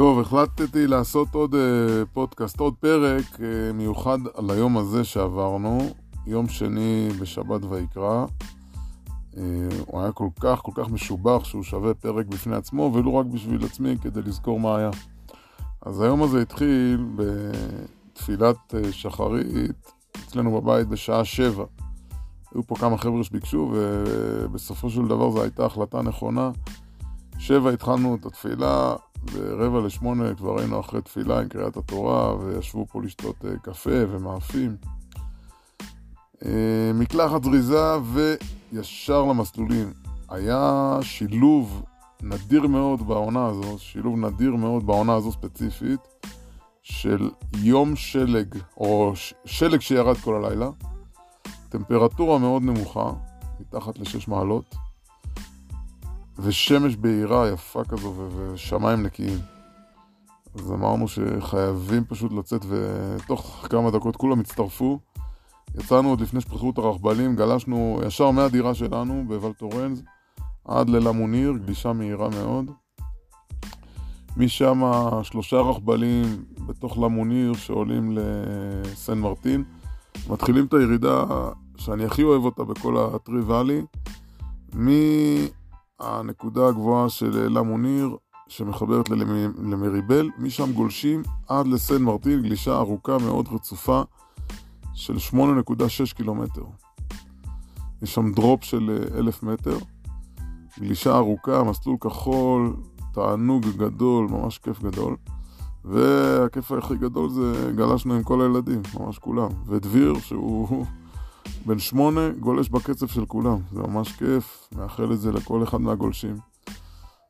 טוב, החלטתי לעשות עוד uh, פודקאסט, עוד פרק uh, מיוחד על היום הזה שעברנו, יום שני בשבת ויקרא. Uh, הוא היה כל כך כל כך משובח שהוא שווה פרק בפני עצמו, ולו רק בשביל עצמי כדי לזכור מה היה. אז היום הזה התחיל בתפילת uh, שחרית אצלנו בבית בשעה שבע. היו פה כמה חבר'ה שביקשו, ובסופו של דבר זו הייתה החלטה נכונה. שבע התחלנו את התפילה, ברבע לשמונה כבר היינו אחרי תפילה עם קריאת התורה, וישבו פה לשתות אה, קפה ומאפים. אה, מקלחת זריזה וישר למסלולים. היה שילוב נדיר מאוד בעונה הזו, שילוב נדיר מאוד בעונה הזו ספציפית, של יום שלג, או שלג שירד כל הלילה, טמפרטורה מאוד נמוכה, מתחת לשש מעלות, ושמש בהירה יפה כזו ושמיים נקיים. אז אמרנו שחייבים פשוט לצאת, ותוך כמה דקות כולם הצטרפו. יצאנו עוד לפני שפתחו את הרכבלים, גלשנו ישר מהדירה שלנו בוולטורנז עד ללמוניר, גלישה מהירה מאוד. משם שלושה רכבלים בתוך למוניר שעולים לסן מרטין. מתחילים את הירידה שאני הכי אוהב אותה בכל הטרי ואלי, מהנקודה הגבוהה של אלה מוניר, שמחברת למריבל, משם גולשים עד לסן מרטין, גלישה ארוכה מאוד רצופה של 8.6 קילומטר. יש שם דרופ של אלף מטר, גלישה ארוכה, מסלול כחול, תענוג גדול, ממש כיף גדול. והכיף הכי גדול זה גלשנו עם כל הילדים, ממש כולם. ודביר, שהוא בן שמונה, גולש בקצב של כולם. זה ממש כיף, מאחל את זה לכל אחד מהגולשים.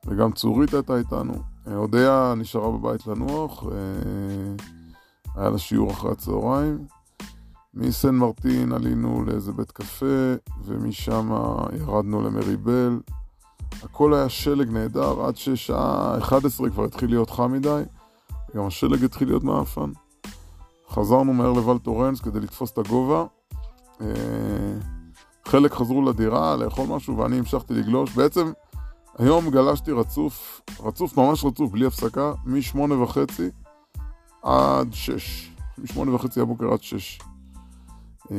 וגם צורית הייתה איתנו. אודיה נשארה בבית לנוח, אה, היה לה שיעור אחרי הצהריים. מסן מרטין עלינו לאיזה בית קפה, ומשם ירדנו למריבל. הכל היה שלג נהדר, עד ששעה 11 כבר התחיל להיות חם מדי. גם השלג התחיל להיות מעפן. חזרנו מהר טורנס כדי לתפוס את הגובה. אה, חלק חזרו לדירה לאכול משהו ואני המשכתי לגלוש. בעצם היום גלשתי רצוף, רצוף ממש רצוף, בלי הפסקה, משמונה וחצי עד שש. משמונה וחצי הבוקר עד שש. אה,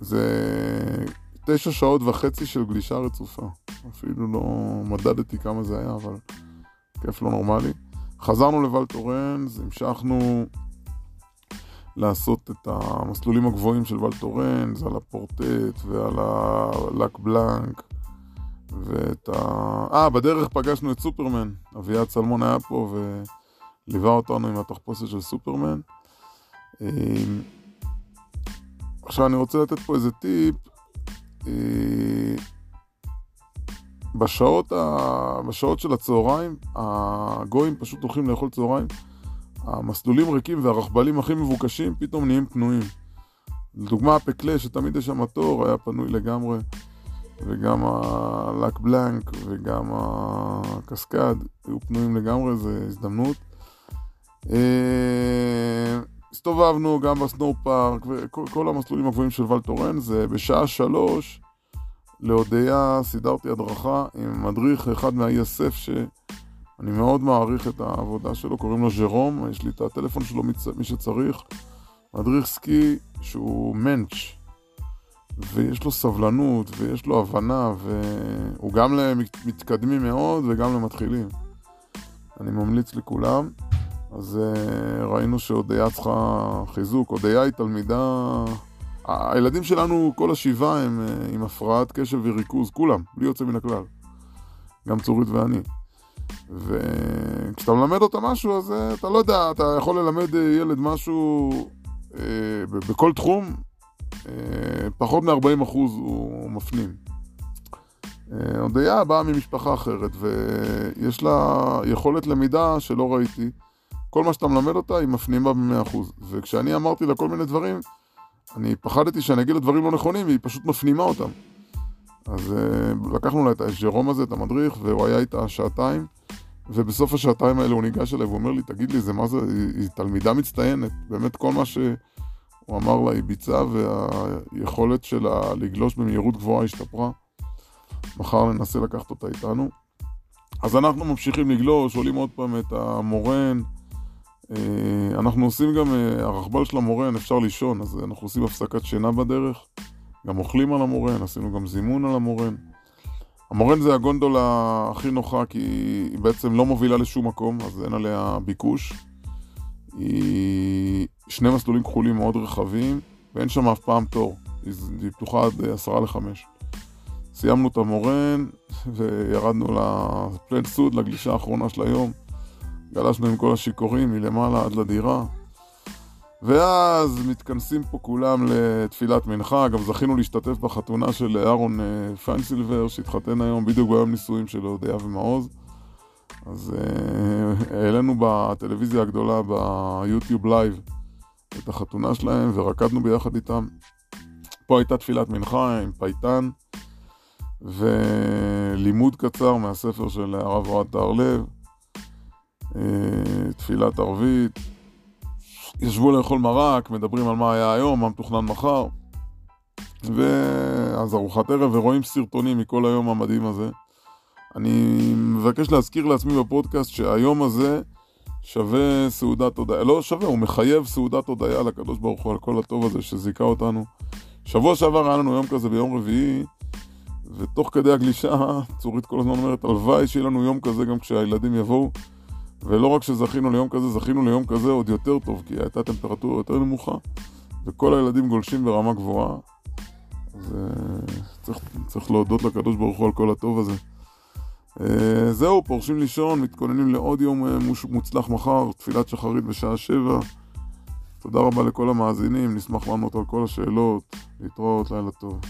זה תשע שעות וחצי של גלישה רצופה. אפילו לא מדדתי כמה זה היה, אבל כיף לא נורמלי. חזרנו לוולטורנז, המשכנו לעשות את המסלולים הגבוהים של וולטורנז, על הפורטט ועל הלק בלנק ואת ה... אה, בדרך פגשנו את סופרמן. אביעד צלמון היה פה וליווה אותנו עם התחפושת של סופרמן. אמ, עכשיו אני רוצה לתת פה איזה טיפ. אה, בשעות, ה... בשעות של הצהריים, הגויים פשוט הולכים לאכול צהריים, המסלולים ריקים והרכבלים הכי מבוקשים פתאום נהיים פנויים. לדוגמה הפקלה, שתמיד יש שם תור, היה פנוי לגמרי, וגם הלק בלנק וגם הקסקד היו פנויים לגמרי, זו הזדמנות. אה, הסתובבנו גם בסנואו פארק וכל המסלולים הגבוהים של ולטורן, זה בשעה שלוש להודיה סידרתי הדרכה עם מדריך אחד מה-ESF שאני מאוד מעריך את העבודה שלו, קוראים לו ז'רום, יש לי את הטלפון שלו מי שצריך. מדריך סקי שהוא מענץ' ויש לו סבלנות ויש לו הבנה והוא גם למתקדמים מאוד וגם למתחילים. אני ממליץ לכולם. אז uh, ראינו שהודיה צריכה חיזוק. הודיה היא תלמידה הילדים שלנו, כל השבעה, הם אה, עם הפרעת קשב וריכוז, כולם, בלי יוצא מן הכלל. גם צורית ואני. וכשאתה מלמד אותה משהו, אז אה, אתה לא יודע, אתה יכול ללמד אה, ילד משהו אה, בכל תחום, פחות מ-40% הוא מפנים. הודיה באה ממשפחה אחרת, ויש לה יכולת למידה שלא ראיתי. כל מה שאתה מלמד אותה, היא מפנימה ב-100%. וכשאני אמרתי לה כל מיני דברים, אני פחדתי שאני אגיד לה דברים לא נכונים, והיא פשוט מפנימה אותם. אז uh, לקחנו לה את הג'רום הזה, את המדריך, והוא היה איתה שעתיים, ובסוף השעתיים האלה הוא ניגש אליי ואומר לי, תגיד לי, זה מה זה, היא, היא תלמידה מצטיינת. באמת כל מה שהוא אמר לה היא ביצעה, והיכולת שלה לגלוש במהירות גבוהה השתפרה. מחר ננסה לקחת אותה איתנו. אז אנחנו ממשיכים לגלוש, עולים עוד פעם את המורן. אה, אנחנו עושים גם, אה, הרכבל של המורן, אפשר לישון, אז אנחנו עושים הפסקת שינה בדרך. גם אוכלים על המורן, עשינו גם זימון על המורן. המורן זה הגונדולה הכי נוחה, כי היא בעצם לא מובילה לשום מקום, אז אין עליה ביקוש. היא שני מסלולים כחולים מאוד רחבים, ואין שם אף פעם תור. היא פתוחה עד עשרה לחמש. סיימנו את המורן, וירדנו לפלן סוד, לגלישה האחרונה של היום. גלשנו עם כל השיכורים מלמעלה עד לדירה. ואז מתכנסים פה כולם לתפילת מנחה, גם זכינו להשתתף בחתונה של אהרון אה, פיינסילבר, שהתחתן היום בדיוק ביום נישואים של אודיה ומעוז. אז אה, העלינו בטלוויזיה הגדולה ביוטיוב live את החתונה שלהם ורקדנו ביחד איתם. פה הייתה תפילת מנחה עם פייטן ולימוד קצר מהספר של הרב אוהד תהרלב, אה, תפילת ערבית, ישבו לאכול מרק, מדברים על מה היה היום, מה מתוכנן מחר, ואז ארוחת ערב ורואים סרטונים מכל היום המדהים הזה. אני מבקש להזכיר לעצמי בפודקאסט שהיום הזה שווה סעודת הודיה, לא שווה, הוא מחייב סעודת הודיה לקדוש ברוך הוא על כל הטוב הזה שזיכה אותנו. שבוע שעבר היה לנו יום כזה ביום רביעי, ותוך כדי הגלישה, צורית כל הזמן אומרת, הלוואי שיהיה לנו יום כזה גם כשהילדים יבואו. ולא רק שזכינו ליום כזה, זכינו ליום כזה עוד יותר טוב, כי הייתה טמפרטורה יותר נמוכה, וכל הילדים גולשים ברמה גבוהה. uh, צריך, להודות לקדוש ברוך הוא על כל הטוב הזה. Uh, זהו, פורשים לישון, מתכוננים לעוד יום uh, מוצלח מחר, תפילת שחרית בשעה שבע. תודה רבה לכל המאזינים, נשמח לענות על כל השאלות. להתראות, לילה טוב.